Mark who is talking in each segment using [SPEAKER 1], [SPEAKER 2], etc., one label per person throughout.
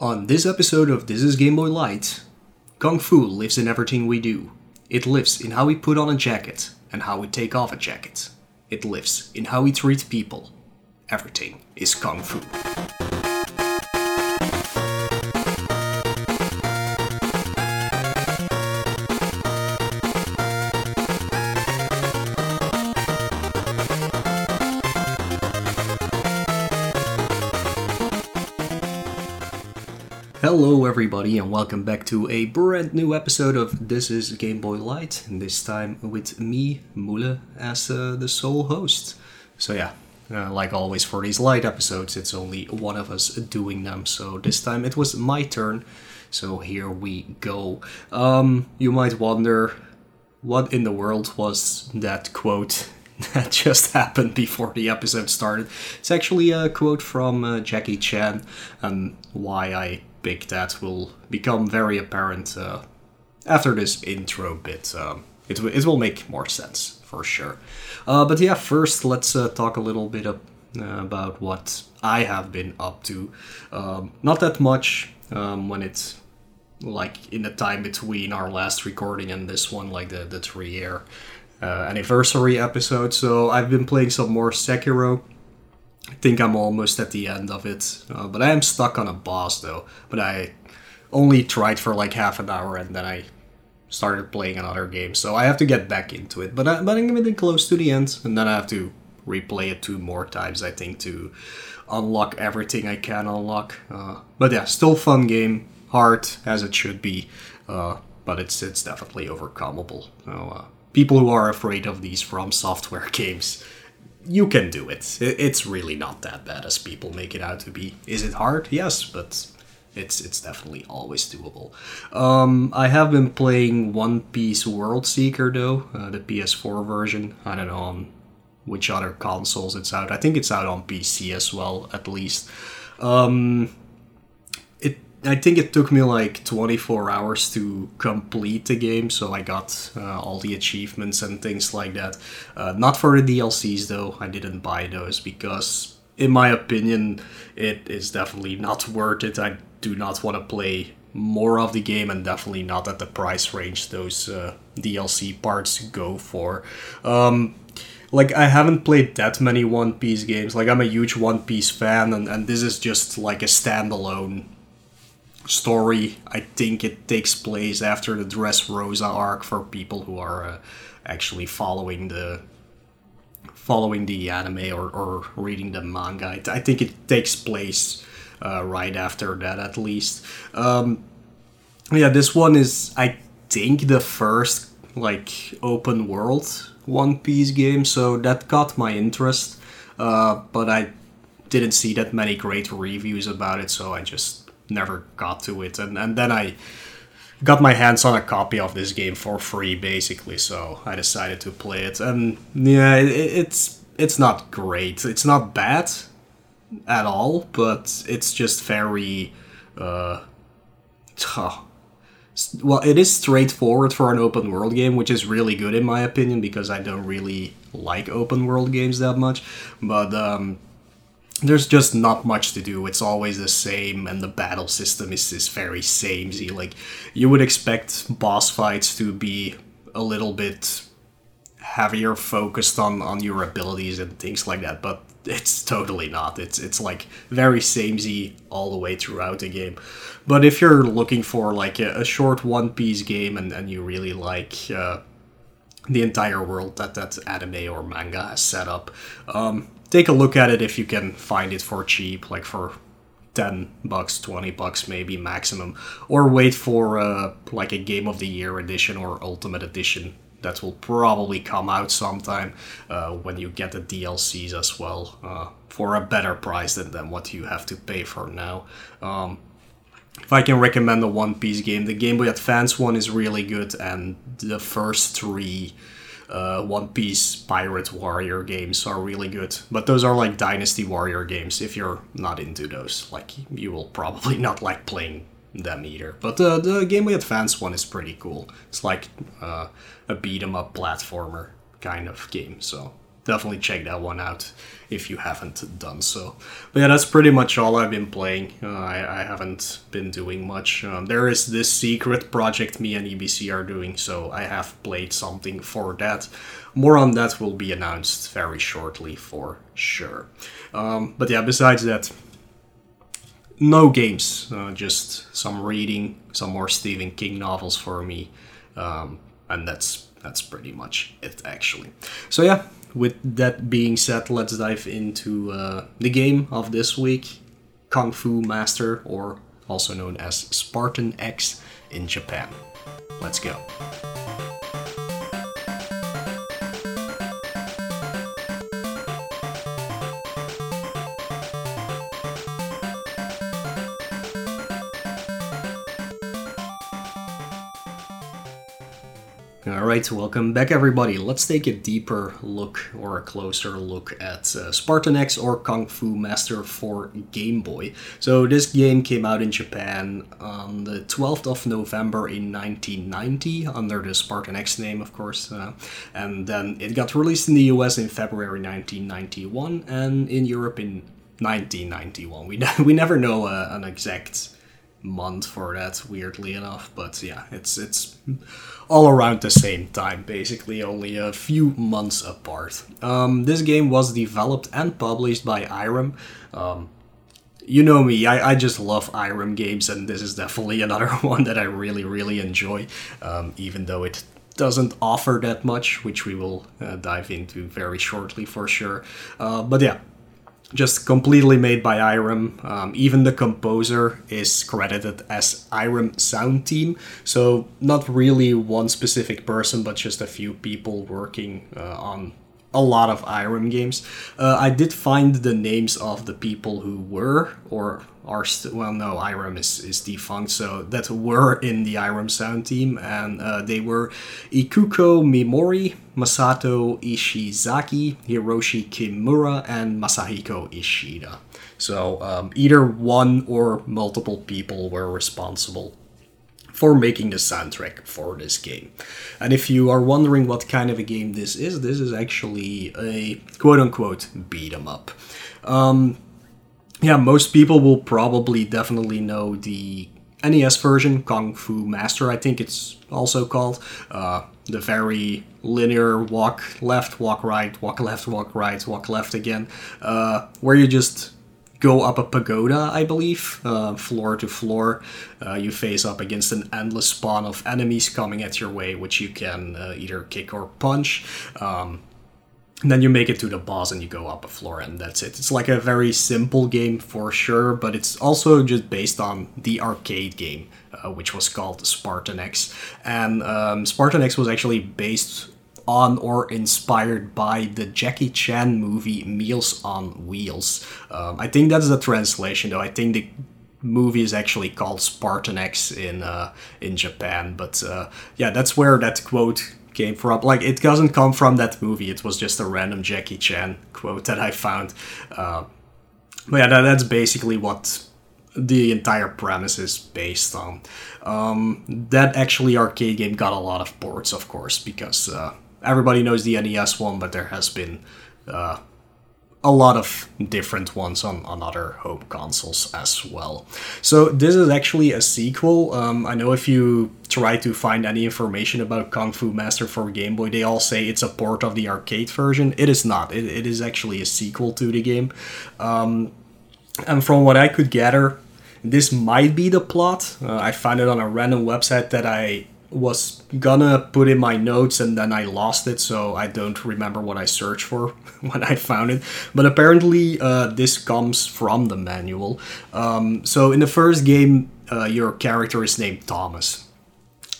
[SPEAKER 1] On this episode of This is Game Boy Light, Kung Fu lives in everything we do. It lives in how we put on a jacket and how we take off a jacket. It lives in how we treat people. Everything is Kung Fu. Everybody, and welcome back to a brand new episode of This is Game Boy Light, this time with me, Mule, as uh, the sole host. So, yeah, uh, like always for these light episodes, it's only one of us doing them, so this time it was my turn. So, here we go. Um, you might wonder what in the world was that quote that just happened before the episode started. It's actually a quote from uh, Jackie Chan, and why I that will become very apparent uh, after this intro bit. Um, it, w- it will make more sense for sure. Uh, but yeah, first let's uh, talk a little bit of, uh, about what I have been up to. Um, not that much um, when it's like in the time between our last recording and this one, like the, the three year uh, anniversary episode. So I've been playing some more Sekiro. I think I'm almost at the end of it, uh, but I am stuck on a boss though. But I only tried for like half an hour and then I started playing another game, so I have to get back into it. But I, but I'm getting close to the end, and then I have to replay it two more times, I think, to unlock everything I can unlock. Uh, but yeah, still fun game, hard as it should be, uh, but it's it's definitely overcomable. So, uh, people who are afraid of these From Software games you can do it. It's really not that bad as people make it out to be. Is it hard? Yes, but it's it's definitely always doable. Um, I have been playing One Piece World Seeker though, uh, the PS4 version. I don't know on which other consoles it's out. I think it's out on PC as well, at least. Um, I think it took me like 24 hours to complete the game, so I got uh, all the achievements and things like that. Uh, not for the DLCs though, I didn't buy those because, in my opinion, it is definitely not worth it. I do not want to play more of the game and definitely not at the price range those uh, DLC parts go for. Um, like I haven't played that many One Piece games. Like I'm a huge One Piece fan, and, and this is just like a standalone story. I think it takes place after the Dressrosa arc for people who are uh, actually following the following the anime or, or reading the manga. I think it takes place uh, right after that, at least. Um, yeah, this one is I think the first like open world One Piece game, so that got my interest. Uh, but I didn't see that many great reviews about it, so I just never got to it. And, and then I got my hands on a copy of this game for free, basically, so I decided to play it. And yeah, it, it's it's not great. It's not bad at all, but it's just very. Uh, well, it is straightforward for an open world game, which is really good in my opinion because I don't really like open world games that much. But um, there's just not much to do. It's always the same, and the battle system is, is very samey. Like you would expect boss fights to be a little bit heavier focused on on your abilities and things like that, but it's totally not. It's it's like very samey all the way throughout the game. But if you're looking for like a, a short One Piece game and, and you really like uh, the entire world that that anime or manga has set up, um, take a look at it if you can find it for cheap, like for 10 bucks 20 bucks maybe maximum or wait for uh, like a game of the year edition or ultimate edition that will probably come out sometime uh, when you get the DLCs as well uh, for a better price than, than what you have to pay for now. Um, if I can recommend a One Piece game, the Game Boy Advance one is really good, and the first three uh, One Piece Pirate Warrior games are really good. But those are like Dynasty Warrior games. If you're not into those, like you will probably not like playing them either. But uh, the Game Boy Advance one is pretty cool. It's like uh, a beat 'em up platformer kind of game. So definitely check that one out if you haven't done so. But yeah, that's pretty much all I've been playing. Uh, I, I, haven't been doing much. Um, there is this secret project me and EBC are doing, so I have played something for that. More on that will be announced very shortly for sure. Um, but yeah, besides that, no games, uh, just some reading, some more Stephen King novels for me, um, and that's that's pretty much it actually. So yeah, with that being said, let's dive into uh, the game of this week Kung Fu Master, or also known as Spartan X in Japan. Let's go. Alright, welcome back everybody. Let's take a deeper look or a closer look at uh, Spartan X or Kung Fu Master for Game Boy. So this game came out in Japan on the 12th of November in 1990 under the Spartan X name, of course. Uh, and then it got released in the US in February 1991 and in Europe in 1991. We, we never know uh, an exact month for that, weirdly enough, but yeah, it's it's all around the same time, basically, only a few months apart. Um, this game was developed and published by Irem. Um, you know me, I, I just love Irem games, and this is definitely another one that I really, really enjoy, um, even though it doesn't offer that much, which we will uh, dive into very shortly for sure. Uh, but yeah, just completely made by Irem. Um, even the composer is credited as Irem Sound Team, so not really one specific person, but just a few people working uh, on a lot of Irem games. Uh, I did find the names of the people who were or are still well no Irem is, is defunct so that were in the Irem sound team and uh, they were Ikuko Mimori, Masato Ishizaki, Hiroshi Kimura and Masahiko Ishida. So um, either one or multiple people were responsible for making the soundtrack for this game. And if you are wondering what kind of a game this is, this is actually a quote unquote beat 'em up. Um, yeah, most people will probably definitely know the NES version, Kung Fu Master, I think it's also called. Uh, the very linear walk left, walk right, walk left, walk right, walk left again, uh, where you just go up a pagoda, I believe, uh, floor to floor. Uh, you face up against an endless spawn of enemies coming at your way, which you can uh, either kick or punch. Um, then you make it to the boss and you go up a floor and that's it. It's like a very simple game for sure, but it's also just based on the arcade game, uh, which was called Spartan X. And um, Spartan X was actually based on or inspired by the Jackie Chan movie Meals on Wheels. Um, I think that's the translation, though. I think the movie is actually called Spartan X in uh, in Japan. But uh, yeah, that's where that quote came from. Like, it doesn't come from that movie. It was just a random Jackie Chan quote that I found. Uh, but yeah, that, that's basically what the entire premise is based on. Um, that actually arcade game got a lot of ports, of course, because uh, everybody knows the NES one, but there has been uh, a lot of different ones on, on other home consoles as well. So this is actually a sequel. Um, I know if you try to find any information about Kung Fu Master for Game Boy, they all say it's a port of the arcade version. It is not. It, it is actually a sequel to the game. Um, and from what I could gather, this might be the plot. Uh, I found it on a random website that I was gonna put in my notes and then I lost it, so I don't remember what I searched for when I found it. But apparently, uh, this comes from the manual. Um, so in the first game, uh, your character is named Thomas.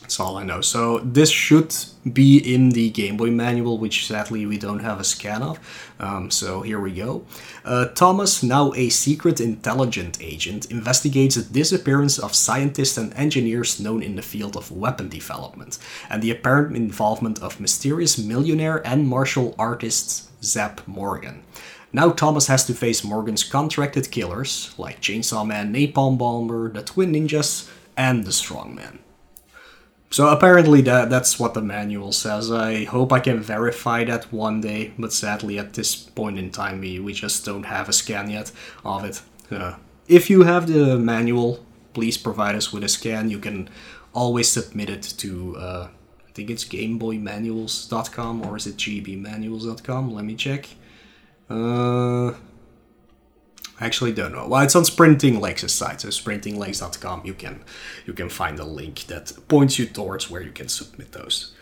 [SPEAKER 1] That's all I know. So this should be in the Game Boy manual, which sadly we don't have a scan of. Um, so here we go. Uh, Thomas, now a secret intelligence agent, investigates the disappearance of scientists and engineers known in the field of weapon development, and the apparent involvement of mysterious millionaire and martial artist Zeb Morgan. Now Thomas has to face Morgan's contracted killers, like Chainsaw Man, Napalm Bomber, the Twin Ninjas, and the Strongman. So apparently that that's what the manual says. I hope I can verify that one day, but sadly at this point in time we, we just don't have a scan yet of it. Uh, if you have the manual, please provide us with a scan. You can always submit it to uh, I think it's GameBoyManuals.com or is it GBManuals.com? Let me check. Uh, I actually don't know. Well, it's on Sprinting Legs' site, so sprintinglegs.com. You can you can find a link that points you towards where you can submit those.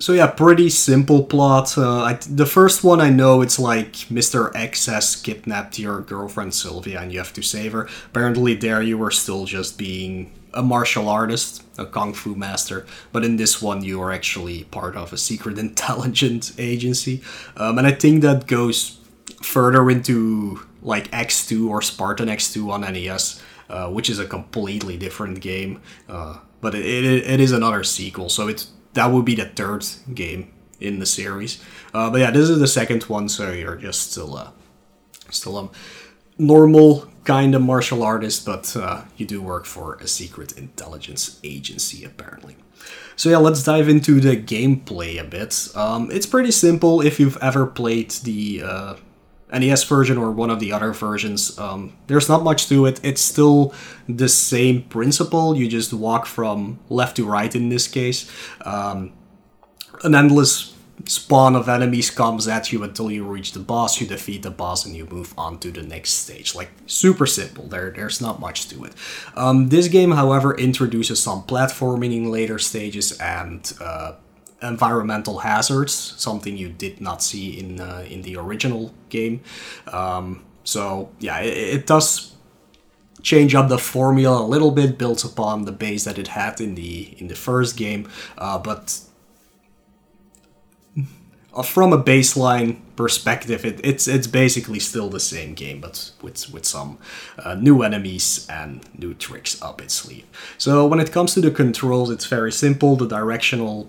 [SPEAKER 1] So yeah, pretty simple plot. Uh, I, the first one I know it's like Mr. X has kidnapped your girlfriend Sylvia and you have to save her. Apparently, there you were still just being a martial artist, a kung fu master, but in this one you are actually part of a secret intelligence agency, um, and I think that goes further into like X2 or Spartan X2 on NES, uh, which is a completely different game. Uh, but it, it, it is another sequel, so it's that would be the third game in the series. Uh, but yeah, this is the second one, so you're just still uh, still a normal kind of martial artist, but uh, you do work for a secret intelligence agency apparently. So yeah, let's dive into the gameplay a bit. Um, it's pretty simple if you've ever played the uh, NES version or one of the other versions. Um, there's not much to it. It's still the same principle. You just walk from left to right in this case. Um, an endless spawn of enemies comes at you until you reach the boss. You defeat the boss and you move on to the next stage. Like super simple. There, there's not much to it. Um, this game, however, introduces some platforming in later stages and. Uh, environmental hazards, something you did not see in uh, in the original game. Um, so yeah, it, it, does change up the formula a little bit, builds upon the base that it had in the in the first game, uh, but uh, from a baseline perspective, it, it's it's basically still the same game, but with with some uh, new enemies and new tricks up its sleeve. So when it comes to the controls, it's very simple. The directional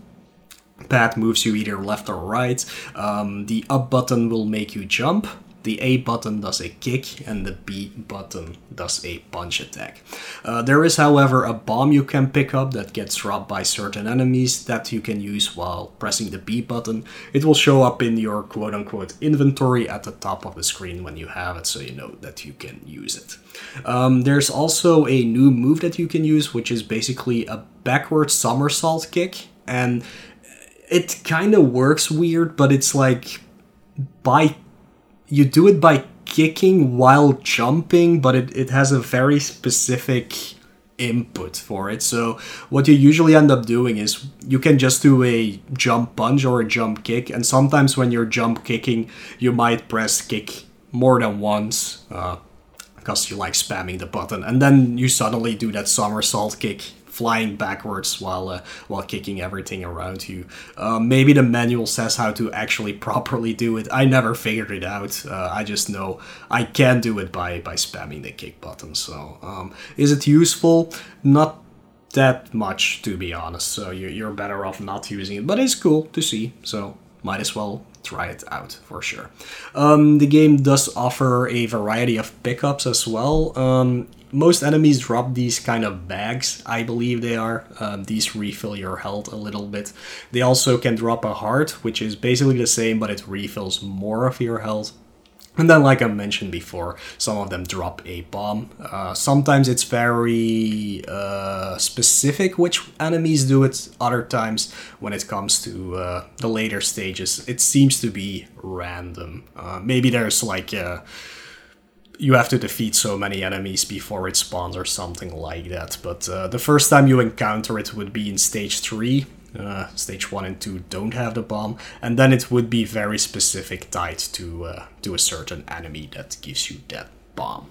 [SPEAKER 1] pad moves you either left or right. Um, the up button will make you jump. The A button does a kick, and the B button does a punch attack. Uh, there is, however, a bomb you can pick up that gets dropped by certain enemies that you can use while pressing the B button. It will show up in your quote unquote inventory at the top of the screen when you have it, so you know that you can use it. Um, there's also a new move that you can use, which is basically a backward somersault kick, and it kind of works weird, but it's like by you do it by kicking while jumping, but it, it has a very specific input for it. So what you usually end up doing is you can just do a jump punch or a jump kick, and sometimes when you're jump kicking, you might press kick more than once. Uh, because you like spamming the button, and then you suddenly do that somersault kick flying backwards while uh, while kicking everything around you. Uh, maybe the manual says how to actually properly do it. I never figured it out. Uh, I just know I can do it by by spamming the kick button. So um, is it useful? Not that much to be honest. So you're better off not using it, but it's cool to see. So might as well try it out for sure. Um, the game does offer a variety of pickups as well. Um, most enemies drop these kind of bags, I believe they are. Um, these refill your health a little bit. They also can drop a heart, which is basically the same, but it refills more of your health. And then, like I mentioned before, some of them drop a bomb. Uh, sometimes it's very uh, specific which enemies do it. Other times, when it comes to uh, the later stages, it seems to be random. Uh, maybe there's like uh, you have to defeat so many enemies before it spawns or something like that. But uh, the first time you encounter it would be in stage 3. Uh, stage 1 and 2 don't have the bomb, and then it would be very specific tied to, uh, to a certain enemy that gives you that bomb.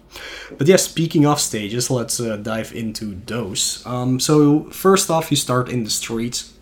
[SPEAKER 1] But yeah, speaking of stages, let's uh, dive into those. Um, so, first off, you start in the streets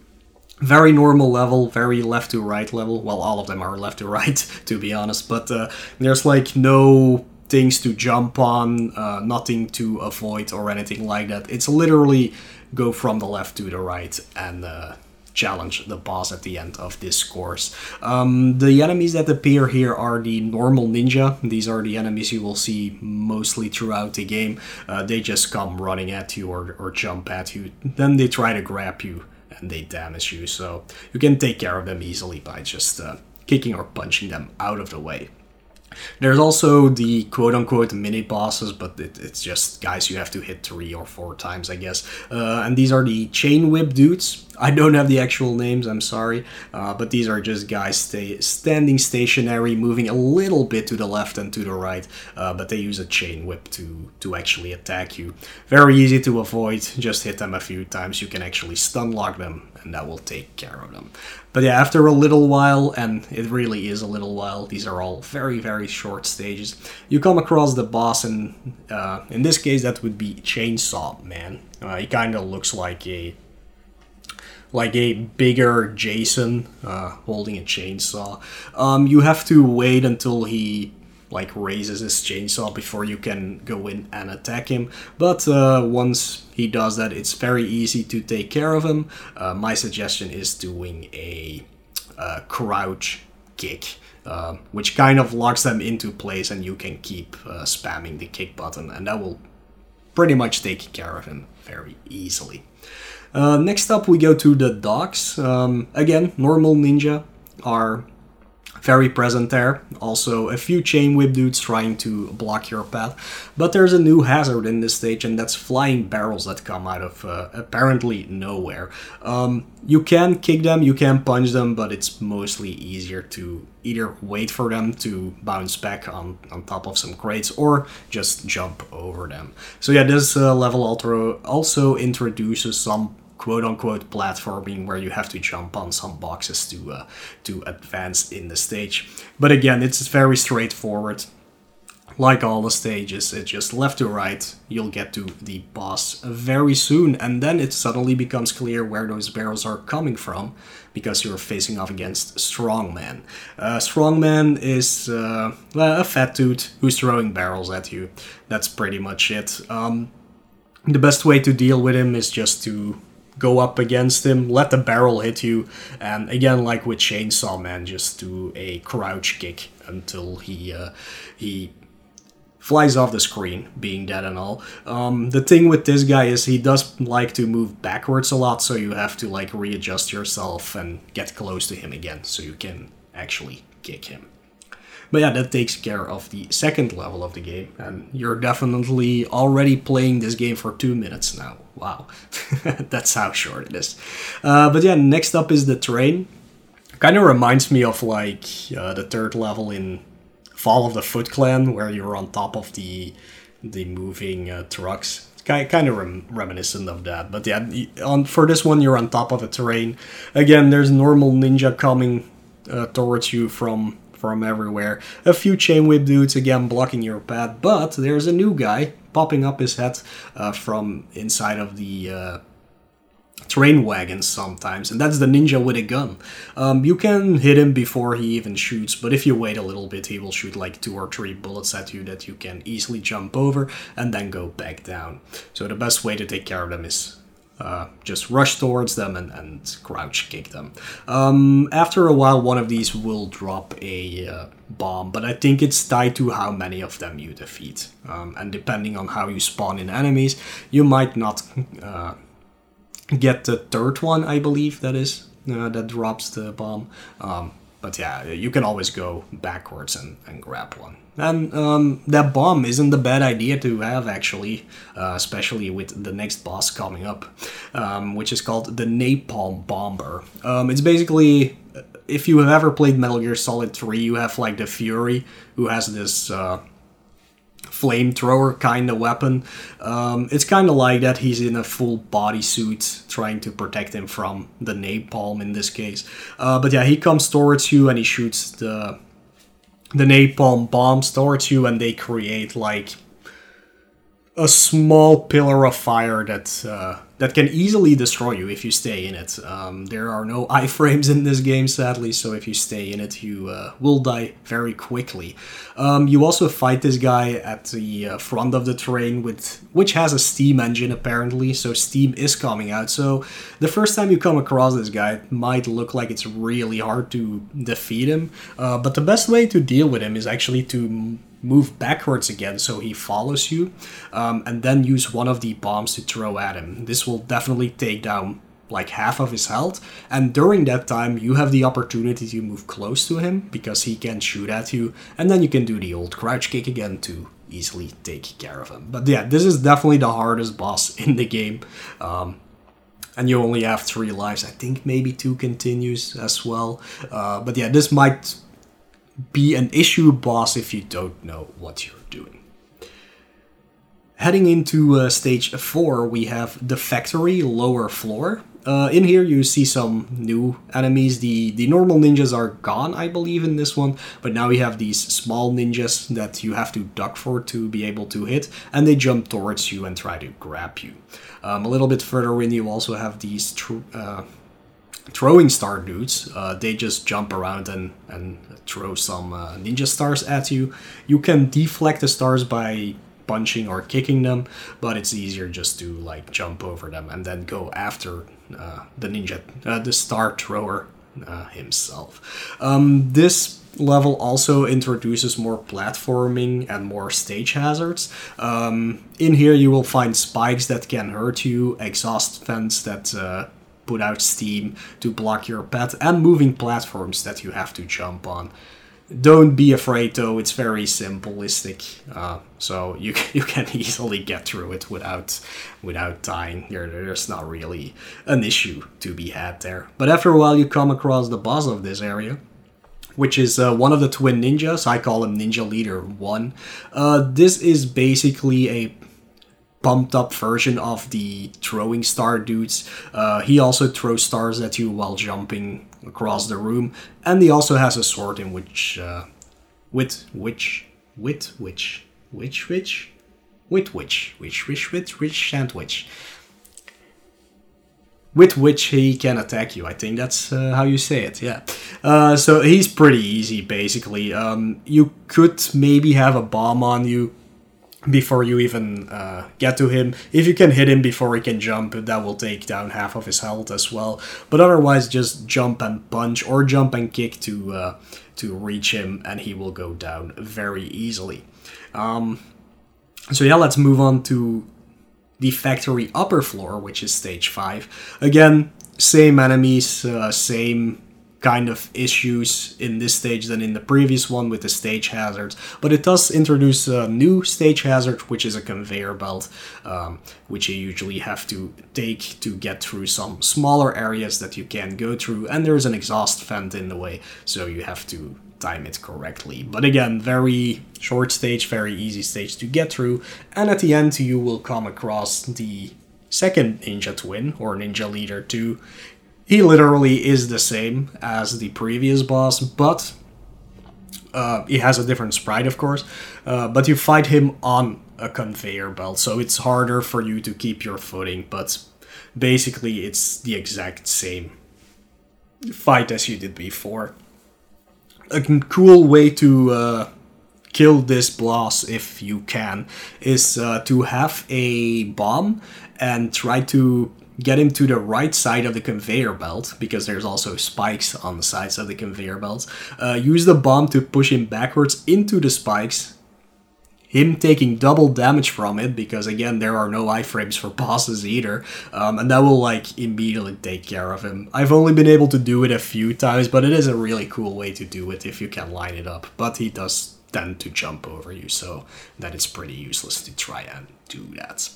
[SPEAKER 1] very normal level, very left to right level. Well, all of them are left to right, to be honest, but uh, there's like no things to jump on, uh, nothing to avoid or anything like that. It's literally go from the left to the right and uh, challenge the boss at the end of this course. Um, the enemies that appear here are the normal ninja. These are the enemies you will see mostly throughout the game. Uh, they just come running at you or, or jump at you. Then they try to grab you and they damage you. So you can take care of them easily by just uh, kicking or punching them out of the way. There's also the quote unquote mini bosses, but it, it's just guys you have to hit three or four times, I guess. Uh, and these are the chain whip dudes. I don't have the actual names, I'm sorry. Uh, but these are just guys stay, standing stationary, moving a little bit to the left and to the right. Uh, but they use a chain whip to, to actually attack you. Very easy to avoid, just hit them a few times. You can actually stun lock them, and that will take care of them. But yeah, after a little while, and it really is a little while, these are all very, very short stages, you come across the boss, and uh, in this case, that would be Chainsaw Man. Uh, he kind of looks like a like a bigger Jason uh, holding a chainsaw. Um, you have to wait until he like raises his chainsaw before you can go in and attack him. But uh, once he does that, it's very easy to take care of him. Uh, my suggestion is doing a uh, crouch kick. Uh, which kind of locks them into place, and you can keep uh, spamming the kick button, and that will pretty much take care of him very easily. Uh, next up, we go to the dogs. Um, again, normal ninja are very present there. Also, a few chain whip dudes trying to block your path. But there's a new hazard in this stage, and that's flying barrels that come out of uh, apparently nowhere. Um, you can kick them, you can punch them, but it's mostly easier to either wait for them to bounce back on, on top of some crates or just jump over them. So, yeah, this uh, level also introduces some quote unquote platforming where you have to jump on some boxes to uh, to advance in the stage. But again, it's very straightforward. Like all the stages, it's just left to right. You'll get to the boss very soon, and then it suddenly becomes clear where those barrels are coming from because you're facing off against Strongman. Uh, Strongman is uh, a fat dude who's throwing barrels at you. That's pretty much it. Um, the best way to deal with him is just to go up against him, let the barrel hit you, and again, like with Chainsaw Man, just do a crouch kick until he uh, he flies off the screen, being dead and all. Um, the thing with this guy is he does like to move backwards a lot, so you have to like readjust yourself and get close to him again, so you can actually kick him. But yeah, that takes care of the second level of the game, and you're definitely already playing this game for two minutes now. Wow, that's how short it is. Uh, but yeah, next up is the train. Kind of reminds me of like uh, the third level in Fall of the Foot Clan, where you're on top of the the moving uh, trucks. Kind of rem- reminiscent of that, but yeah, on for this one you're on top of a terrain. Again, there's normal ninja coming uh, towards you from from everywhere. A few chain whip dudes again blocking your path, but there's a new guy popping up his head uh, from inside of the uh, train wagons sometimes, and that's the ninja with a gun. Um, you can hit him before he even shoots, but if you wait a little bit, he will shoot like two or three bullets at you that you can easily jump over and then go back down. So the best way to take care of them is uh, just rush towards them and, and crouch kick them. Um, after a while, one of these will drop a uh, bomb, but I think it's tied to how many of them you defeat. Um, and depending on how you spawn in enemies, you might not uh, get the third one, I believe that is, uh, that drops the bomb. Um, but yeah, you can always go backwards and, and grab one. And um, that bomb isn't a bad idea to have, actually, uh, especially with the next boss coming up, um, which is called the Napalm Bomber. Um, it's basically, if you have ever played Metal Gear Solid 3, you have like the Fury, who has this. Uh, flamethrower kind of weapon. Um, it's kind of like that. He's in a full bodysuit trying to protect him from the napalm in this case. Uh, but yeah, he comes towards you and he shoots the the napalm bombs towards you, and they create like a small pillar of fire that uh, that can easily destroy you if you stay in it. Um, there are no iframes in this game, sadly, so if you stay in it, you uh, will die very quickly. Um, you also fight this guy at the uh, front of the train, with which has a steam engine apparently, so steam is coming out. So the first time you come across this guy, it might look like it's really hard to defeat him, uh, but the best way to deal with him is actually to move backwards again so he follows you, um, and then use one of the bombs to throw at him. This will definitely take down like half of his health, and during that time, you have the opportunity to move close to him because he can shoot at you, and then you can do the old crouch kick again to easily take care of him. But yeah, this is definitely the hardest boss in the game. Um, and you only have three lives. I think maybe two continues as well. Uh, but yeah, this might be an issue boss if you don't know what you're. Heading into uh, stage 4, we have the factory lower floor. Uh, in here, you see some new enemies. The, the normal ninjas are gone, I believe, in this one, but now we have these small ninjas that you have to duck for to be able to hit, and they jump towards you and try to grab you. Um, a little bit further in, you also have these tr- uh, throwing star dudes. Uh, they just jump around and, and throw some uh, ninja stars at you. You can deflect the stars by punching or kicking them, but it's easier just to like jump over them and then go after uh, the ninja, uh, the star thrower uh, himself. Um, this level also introduces more platforming and more stage hazards. Um, in here, you will find spikes that can hurt you, exhaust vents that uh, put out steam to block your path, and moving platforms that you have to jump on. Don't be afraid though, it's very simplistic, uh, so you, you can easily get through it without without dying. There, there's not really an issue to be had there. But after a while, you come across the boss of this area, which is uh, one of the twin ninjas. I call him Ninja Leader 1. Uh, this is basically a bumped up version of the throwing star dudes. Uh, he also throws stars at you while jumping across the room, and he also has a sword in which, uh, with which, with which, which, which, with which, which, which, which, which, and which. With which he can attack you. I think that's uh, how you say it. Yeah. Uh, so he's pretty easy, basically. Um, you could maybe have a bomb on you before you even uh, get to him. If you can hit him before he can jump, that will take down half of his health as well. But otherwise, just jump and punch or jump and kick to uh, to reach him, and he will go down very easily. Um, so yeah, let's move on to the factory upper floor, which is stage five. Again, same enemies, uh, same kind of issues in this stage than in the previous one with the stage hazards, but it does introduce a new stage hazard, which is a conveyor belt, um, which you usually have to take to get through some smaller areas that you can go through, and there's an exhaust vent in the way, so you have to time it correctly. But again, very short stage, very easy stage to get through, and at the end you will come across the second Ninja Twin, or Ninja Leader 2, he literally is the same as the previous boss, but uh, he has a different sprite, of course. Uh, but you fight him on a conveyor belt, so it's harder for you to keep your footing. But basically, it's the exact same fight as you did before. A cool way to uh, kill this boss, if you can, is uh, to have a bomb and try to get him to the right side of the conveyor belt because there's also spikes on the sides of the conveyor belts. Uh, use the bomb to push him backwards into the spikes. Him taking double damage from it because again there are no iframes for bosses either, um, and that will like immediately take care of him. I've only been able to do it a few times, but it is a really cool way to do it if you can line it up. But he does tend to jump over you, so that is pretty useless to try and do that.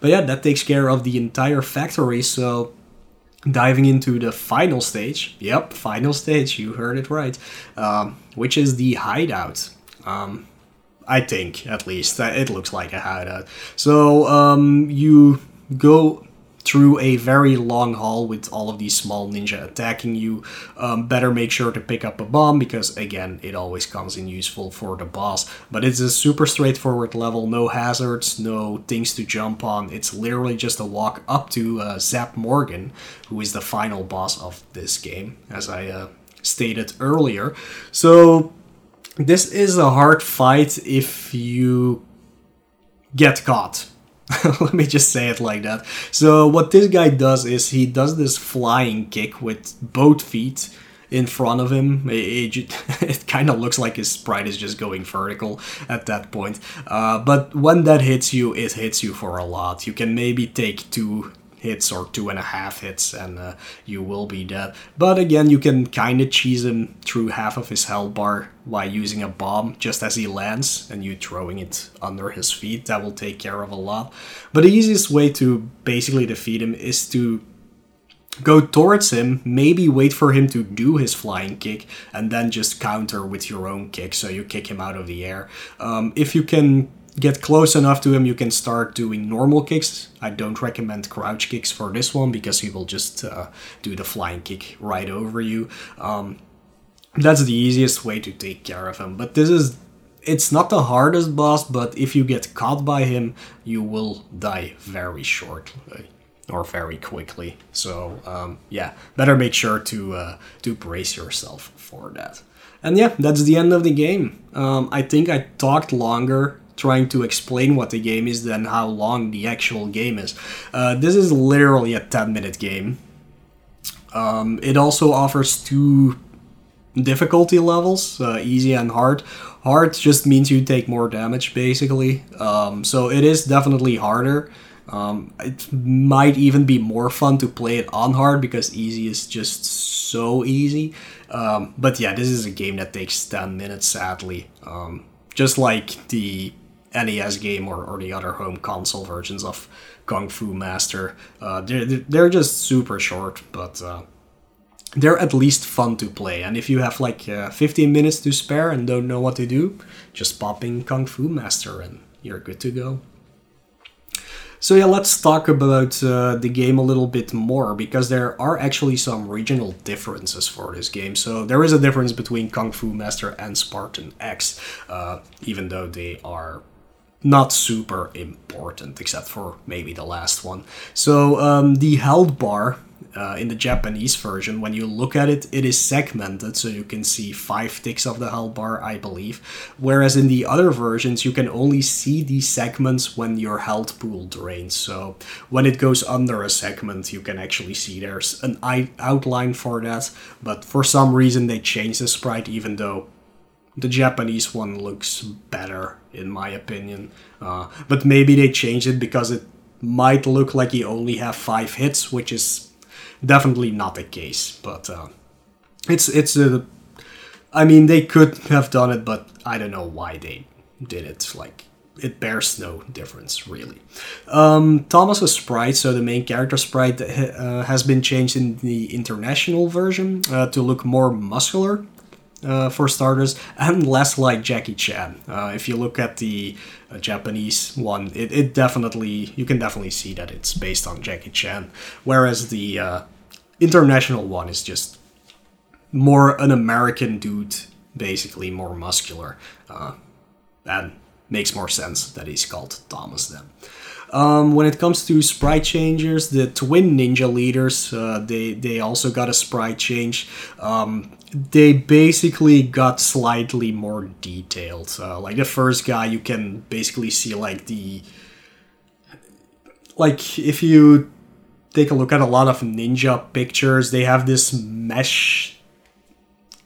[SPEAKER 1] But yeah, that takes care of the entire factory. So diving into the final stage. Yep, final stage. You heard it right. Um, which is the hideout. Um, I think, at least, it looks like a hideout. So um, you go through a very long hall with all of these small ninja attacking you. Um, better make sure to pick up a bomb because, again, it always comes in useful for the boss. But it's a super straightforward level, no hazards, no things to jump on. It's literally just a walk up to uh, Zap Morgan, who is the final boss of this game, as I uh, stated earlier. So, this is a hard fight if you get caught Let me just say it like that. So what this guy does is he does this flying kick with both feet in front of him. It, it, it kind of looks like his sprite is just going vertical at that point. Uh, but when that hits you, it hits you for a lot. You can maybe take two hits or two and a half hits and uh, you will be dead. But again, you can kind of cheese him through half of his health bar by using a bomb just as he lands and you throwing it under his feet. That will take care of a lot. But the easiest way to basically defeat him is to go towards him, maybe wait for him to do his flying kick, and then just counter with your own kick. So you kick him out of the air. Um, if you can get close enough to him, you can start doing normal kicks. I don't recommend crouch kicks for this one because he will just uh, do the flying kick right over you. Um, that's the easiest way to take care of him. But this is. It's not the hardest boss, but if you get caught by him, you will die very shortly or very quickly. So um, yeah, better make sure to uh, to brace yourself for that. And yeah, that's the end of the game. Um, I think I talked longer trying to explain what the game is than how long the actual game is. Uh, this is literally a 10 minute game. Um, it also offers two difficulty levels uh, easy and hard. Hard just means you take more damage basically. Um, so it is definitely harder. Um, it might even be more fun to play it on hard because easy is just so easy. Um, but yeah, this is a game that takes 10 minutes sadly. Um, just like the NES game or, or the other home console versions of Kung Fu Master. Uh, they're, they're just super short, but uh, they're at least fun to play. And if you have like uh, 15 minutes to spare and don't know what to do, just pop in Kung Fu Master and you're good to go. So yeah, let's talk about uh, the game a little bit more because there are actually some regional differences for this game. So there is a difference between Kung Fu Master and Spartan X, uh, even though they are not super important, except for maybe the last one. So um, the health bar uh, in the Japanese version, when you look at it, it is segmented, so you can see five ticks of the health bar, I believe. Whereas in the other versions, you can only see these segments when your health pool drains. So when it goes under a segment, you can actually see there's an outline for that. But for some reason, they changed the sprite, even though the Japanese one looks better, in my opinion. Uh, but maybe they changed it because it might look like you only have five hits, which is definitely not the case. But uh, it's it's a. I mean, they could have done it, but I don't know why they did it. Like it bears no difference really. Um, Thomas's sprite, so the main character sprite, uh, has been changed in the international version uh, to look more muscular uh, for starters, and less like Jackie Chan. Uh, if you look at the uh, Japanese one, it, it definitely you can definitely see that it's based on Jackie Chan, whereas the uh, international one is just more an American dude, basically more muscular, uh, and makes more sense that he's called Thomas then. Um, when it comes to sprite changes, the twin ninja leaders, uh, they they also got a sprite change. Um, they basically got slightly more detailed. Uh, like the first guy, you can basically see like the like if you take a look at a lot of ninja pictures, they have this mesh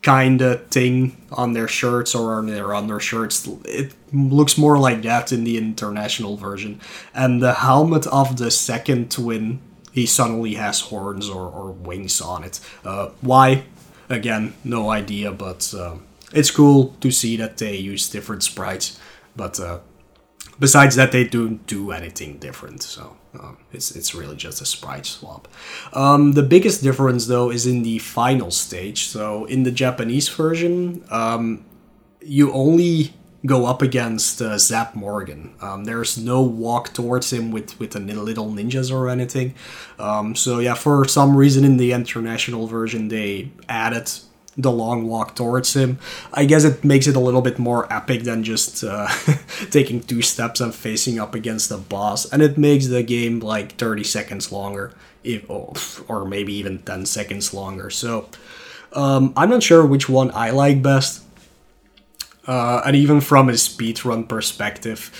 [SPEAKER 1] kind of thing on their shirts or on their undershirts. It looks more like that in the international version. And the helmet of the second twin, he suddenly has horns or, or wings on it. Uh, why? Again, no idea, but uh, it's cool to see that they use different sprites. But uh, besides that, they don't do anything different. So um, it's it's really just a sprite swap. Um, the biggest difference though is in the final stage. So in the Japanese version, um, you only go up against uh, Zap Morgan. Um, there's no walk towards him with with the little ninjas or anything. Um, so yeah, for some reason in the international version they added the long walk towards him. I guess it makes it a little bit more epic than just uh, taking two steps and facing up against the boss, and it makes the game like 30 seconds longer, if, or maybe even 10 seconds longer. So um, I'm not sure which one I like best. Uh, and even from a speedrun perspective,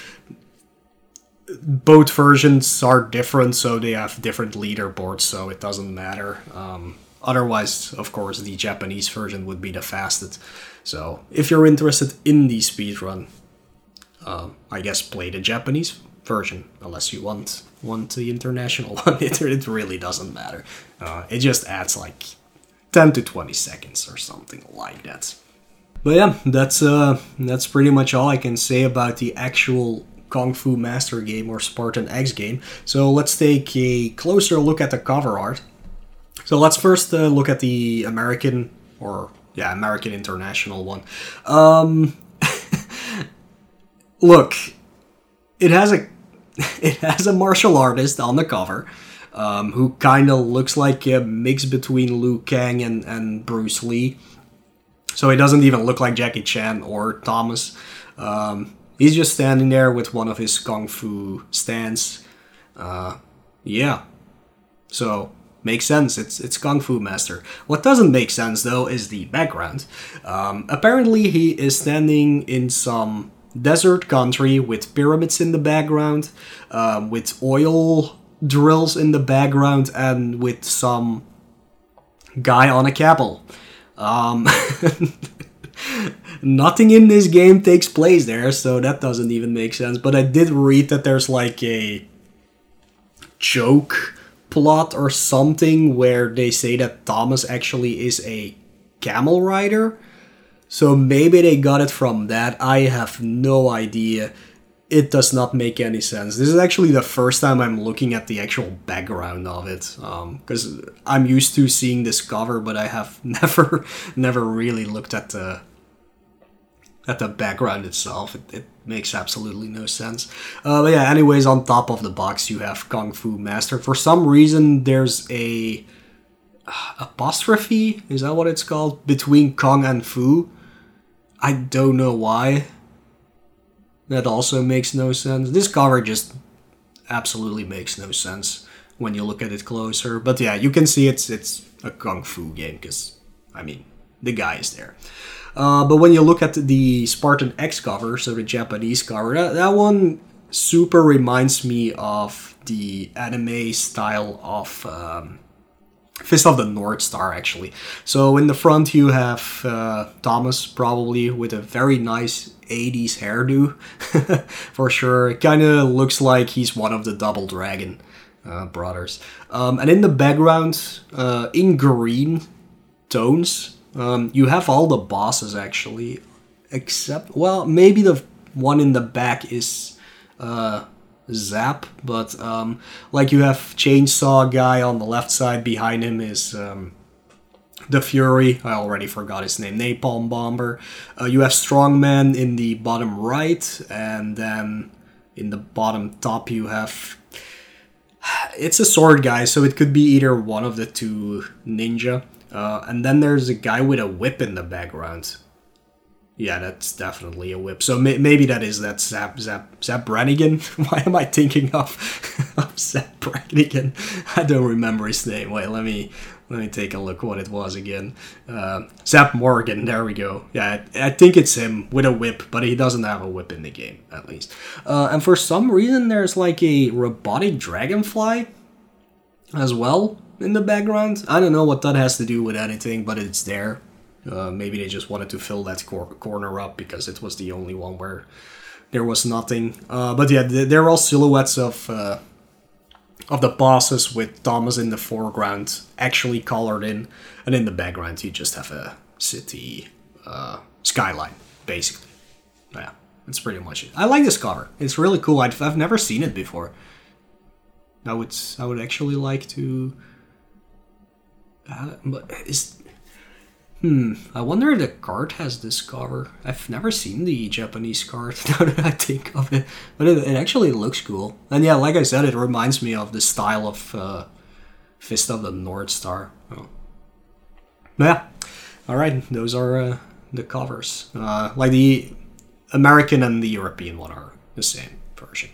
[SPEAKER 1] both versions are different, so they have different leaderboards, so it doesn't matter. Um, otherwise, of course, the Japanese version would be the fastest. So if you're interested in the speedrun, uh, I guess play the Japanese version, unless you want want the international one. It, it really doesn't matter. Uh, it just adds like 10 to 20 seconds or something like that. But yeah, that's uh, that's pretty much all I can say about the actual Kung Fu Master game or Spartan X game. So let's take a closer look at the cover art. So let's first uh, look at the American or yeah American International one. Um, look, it has a it has a martial artist on the cover. Um, who kind of looks like a mix between Liu Kang and, and Bruce Lee. So he doesn't even look like Jackie Chan or Thomas. Um, he's just standing there with one of his kung fu stands. Uh, yeah. So makes sense. It's it's kung fu master. What doesn't make sense though is the background. Um, apparently he is standing in some desert country with pyramids in the background, um, with oil drills in the background, and with some guy on a camel. Um, nothing in this game takes place there, so that doesn't even make sense. But I did read that there's like a joke plot or something where they say that Thomas actually is a camel rider. So maybe they got it from that. I have no idea it does not make any sense. This is actually the first time I'm looking at the actual background of it, because um, I'm used to seeing this cover, but I have never, never really looked at the at the background itself. It, it makes absolutely no sense. Uh, but yeah, anyways, on top of the box you have Kung Fu Master. For some reason, there's a uh, apostrophe. Is that what it's called between Kong and Fu? I don't know why. That also makes no sense. This cover just absolutely makes no sense when you look at it closer. But yeah, you can see it's it's a kung fu game because I mean the guy is there. Uh, but when you look at the Spartan X cover, so the Japanese cover, that, that one super reminds me of the anime style of um, Fist of the North Star, actually. So in the front, you have uh, Thomas, probably with a very nice 80s hairdo, for sure. It kind of looks like he's one of the Double Dragon uh, brothers. Um, and in the background, uh, in green tones, um, you have all the bosses actually, except, well, maybe the one in the back is uh, Zap, but um, like you have Chainsaw Guy on the left side, behind him is. Um, the Fury, I already forgot his name, Napalm Bomber. Uh, you have Strongman in the bottom right, and then in the bottom top you have. It's a sword guy, so it could be either one of the two ninja. Uh, and then there's a guy with a whip in the background. Yeah, that's definitely a whip. So may- maybe that is that Zap Zap Zap Brannigan. Why am I thinking of, of Zap Brannigan? I don't remember his name. Wait, let me let me take a look what it was again. Uh, Zap Morgan, there we go. Yeah, I, I, think it's him with a whip, but he doesn't have a whip in the game, at least. Uh, and for some reason, there's like a robotic dragonfly as well in the background. I don't know what that has to do with anything, but it's there. Uh, maybe they just wanted to fill that cor- corner up because it was the only one where there was nothing. Uh, but yeah, they're all silhouettes of uh, of the bosses with Thomas in the foreground actually colored in, and in the background you just have a city uh, skyline, basically. Yeah, that's pretty much it. I like this cover. It's really cool. I've, I've never seen it before. I would I would actually like to. But is Hmm, I wonder if the card has this cover. I've never seen the Japanese card now that I think of it, but it, it actually looks cool. And yeah, like I said, it reminds me of the style of uh, Fist of the North Star. Oh. Yeah, all right, those are uh, the covers. Uh, like the American and the European one are the same version.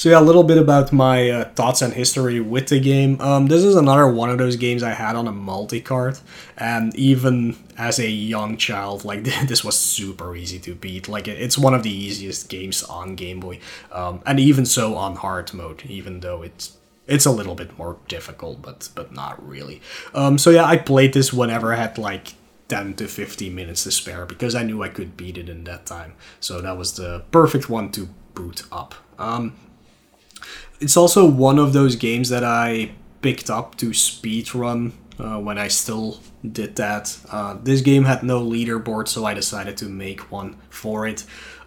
[SPEAKER 1] So yeah, a little bit about my uh, thoughts and history with the game. Um, this is another one of those games I had on a multi-card, and even as a young child, like this was super easy to beat. Like it's one of the easiest games on Game Boy, um, and even so on hard mode, even though it's it's a little bit more difficult, but but not really. Um, so yeah, I played this whenever I had like 10 to 15 minutes to spare because I knew I could beat it in that time. So that was the perfect one to boot up. Um, it's also one of those games that I picked up to speedrun uh, when I still did that. Uh, this game had no leaderboard, so I decided to make one for it.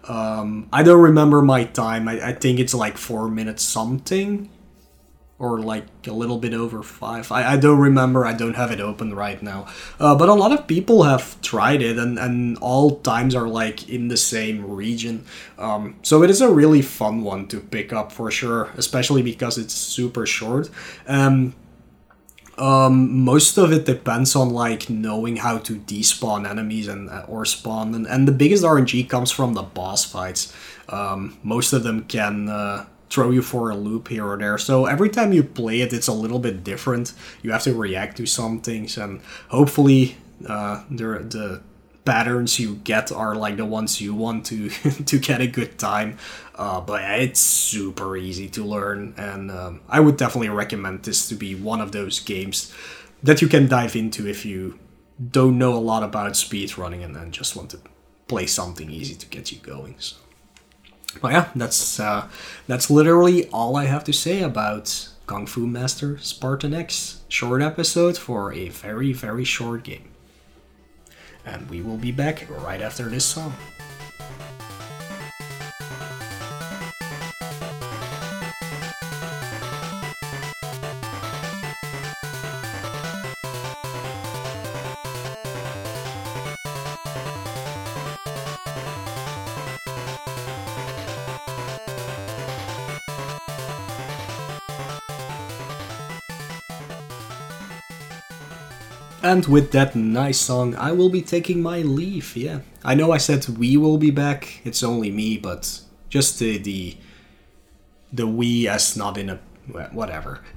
[SPEAKER 1] Um, I don't remember my time. I, I think it's like four minutes something or like a little bit over five. I, I don't remember. I don't have it open right now. Uh, but a lot of people have tried it, and, and all times are like in the same region. Um, so it is a really fun one to pick up for sure, especially because it's super short. Um, um, most of it depends on like knowing how to despawn enemies and uh, or spawn, and, and the biggest RNG comes from the boss fights. Um, most of them can. Uh, throw you for a loop here or there. So every time you play it, it's a little bit different. You have to react to some things, and hopefully, uh, the the patterns you get are like the ones you want to to get a good time. Uh, but it's super easy to learn, and um, I would definitely recommend this to be one of those games that you can dive into if you don't know a lot about speed running and just want to play something easy to get you going. So. But yeah, that's uh, that's literally all I have to say about Kung Fu Master Spartan X. Short episode for a very very short game. And we will be back right after this song. And with that nice song, I will be taking my leave. Yeah, I know I said we will be back. It's only me, but just the the, the we as not in a whatever.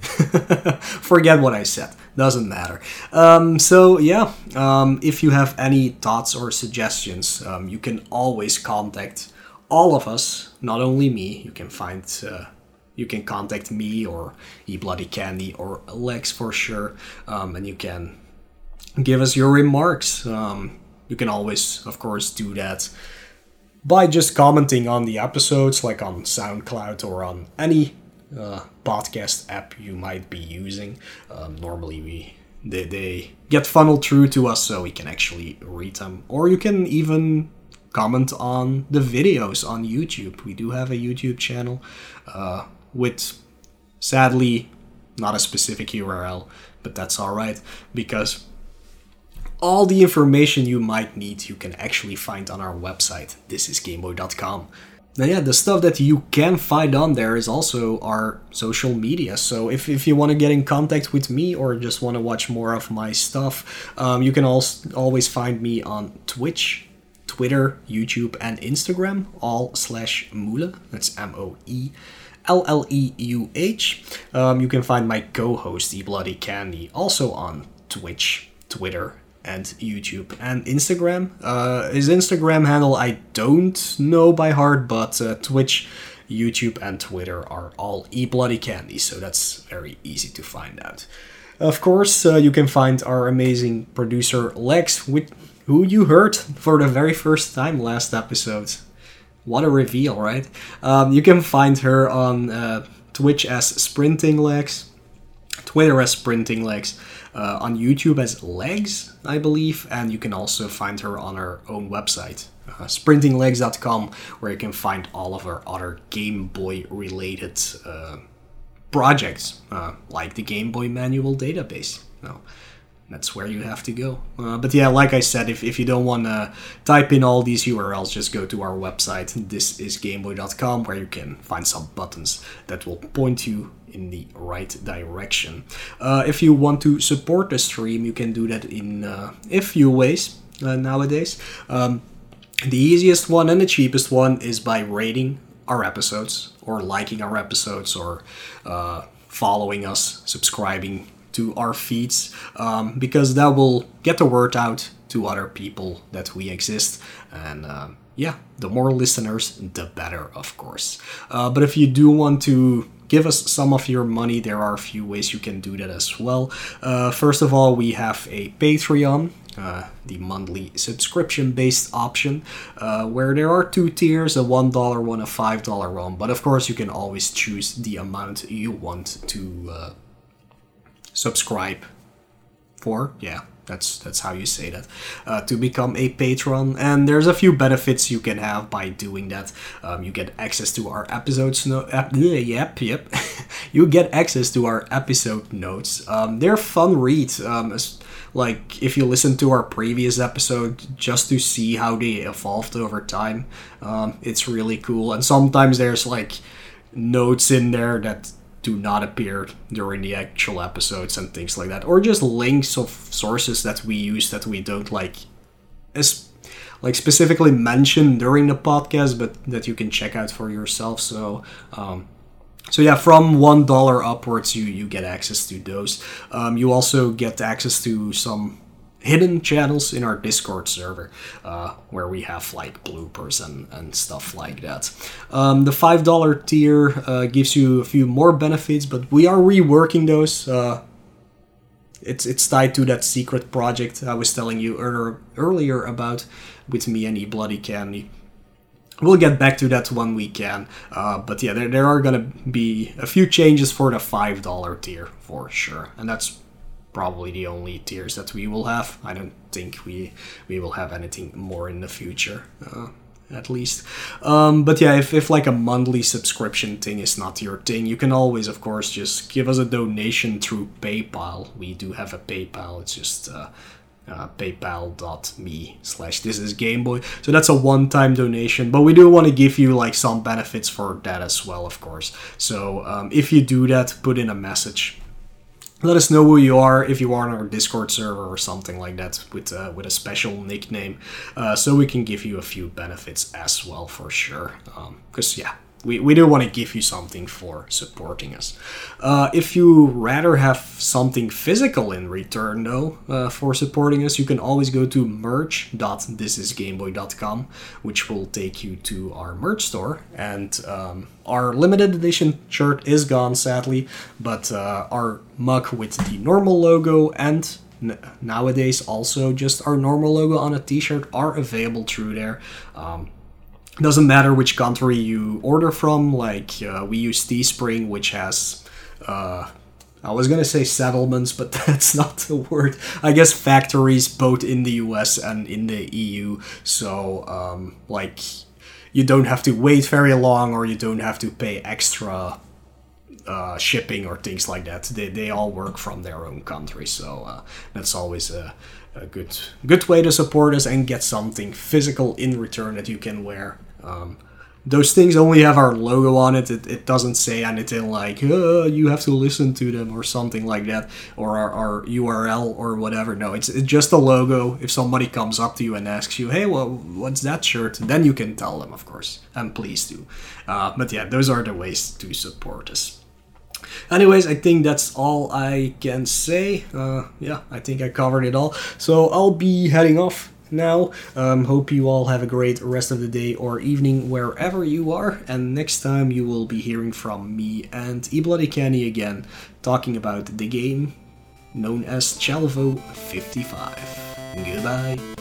[SPEAKER 1] Forget what I said. Doesn't matter. Um, so yeah, um, if you have any thoughts or suggestions, um, you can always contact all of us. Not only me. You can find. Uh, you can contact me or E Bloody Candy or Lex for sure, um, and you can give us your remarks. Um, you can always, of course, do that by just commenting on the episodes, like on SoundCloud or on any uh, podcast app you might be using. Um, normally, we they, they get funneled through to us so we can actually read them. Or you can even comment on the videos on YouTube. We do have a YouTube channel uh, with, sadly, not a specific URL, but that's alright because all the information you might need you can actually find on our website, thisisgameboy.com. Now, yeah, the stuff that you can find on there is also our social media. So, if, if you want to get in contact with me or just want to watch more of my stuff, um, you can also always find me on Twitch, Twitter, YouTube, and Instagram, all slash Moelleuh. That's M O E L L E U H. Um, you can find my co host, E Bloody Candy, also on Twitch, Twitter, and YouTube and Instagram. Uh, his Instagram handle I don't know by heart, but uh, Twitch, YouTube, and Twitter are all e bloody candy, so that's very easy to find out. Of course, uh, you can find our amazing producer Lex, with, who you heard for the very first time last episode. What a reveal, right? Um, you can find her on uh, Twitch as Sprinting Lex, Twitter as Sprinting Lex uh, on YouTube as Lex, I believe, and you can also find her on her own website, uh, sprintinglex.com, where you can find all of her other Game Boy related uh, projects, uh, like the Game Boy Manual database. That's where you have to go. Uh, but yeah, like I said, if, if you don't want to type in all these URLs, just go to our website, thisisgameboy.com, where you can find some buttons that will point you in the right direction. Uh, if you want to support the stream, you can do that in uh, a few ways uh, nowadays. Um, the easiest one and the cheapest one is by rating our episodes, or liking our episodes, or uh, following us, subscribing to our feeds um, because that will get the word out to other people that we exist. And uh, yeah the more listeners the better of course. Uh, but if you do want to give us some of your money there are a few ways you can do that as well. Uh, first of all we have a patreon uh, the monthly subscription based option uh, where there are two tiers a $1 one a $5 one. But of course you can always choose the amount you want to uh, subscribe for. Yeah, that's that's how you say that. Uh, to become a patron, and there's a few benefits you can have by doing that. Um, you get access to our episodes. No, ep- yep, yep. you get access to our episode notes. Um, they're fun reads. Um, like if you listen to our previous episode just to see how they evolved over time, um, it's really cool. And sometimes there's like notes in there that do not appear during the actual episodes and things like that. Or just links of sources that we use that we don't like as like specifically mentioned during the podcast but that you can check out for yourself. So um, so yeah from one dollar upwards you you get access to those. Um, you also get access to some hidden channels in our Discord server uh, where we have like bloopers and, and stuff like that. Um, the $5 tier uh, gives you a few more benefits, but we are reworking those. Uh, it's, it's tied to that secret project I was telling you earlier, earlier about with me and E Bloody Candy. We'll get back to that when we can. Uh, but yeah, there, there are gonna be a few changes for the $5 tier for sure. And that's probably the only tiers that we will have. I don't think we we will have anything more in the future. Uh, at least. Um, but yeah, if, if like a monthly subscription thing is not your thing, you can always, of course, just give us a donation through PayPal. We do have a PayPal. It's just uh, uh, paypal.me slash this is gameboy so that's a one-time donation but we do want to give you like some benefits for that as well of course so um, if you do that put in a message let us know who you are if you are on our Discord server or something like that with uh, with a special nickname, uh, so we can give you a few benefits as well for sure. Because um, yeah, we, we do want to give you something for supporting us. Uh, if you rather have something physical in return, though, uh, for supporting us, you can always go to merch.thisisgameboy.com, which will take you to our merch store. And um, our limited edition shirt is gone, sadly, but uh, our mug with the normal logo and nowadays also just our normal logo on a t-shirt are available through there um, doesn't matter which country you order from. Like uh, we use Teespring, which has uh, I was gonna say settlements, but that's not the word. I guess factories both in the US and in the EU. So um, like you don't have to wait very long, or you don't have to pay extra. Uh, shipping or things like that. They, they all work from their own country, so uh, that's always a, a good good way to support us and get something physical in return that you can wear um, those things only have our logo on it. It, it doesn't say anything like uh, you have to listen to them or something like that, or our, our URL or whatever. No, it's, it's just a logo. If somebody comes up to you and asks you, "Hey, well, what's that shirt?" then you can tell them, of course, and please do. Uh, but yeah, those are the ways to support us. Anyways, I think that's all I can say. Uh, yeah, I think I covered it all. So I'll be heading off now. Um, hope you all have a great rest of the day or evening wherever you are. And next time you will be hearing from me and E Bloody Candy again, talking about the game known as Chalvo 55. Goodbye.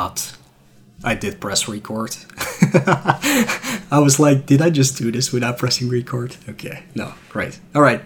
[SPEAKER 1] God. I did press record. I was like, did I just do this without pressing record? Okay, no, great. Alright,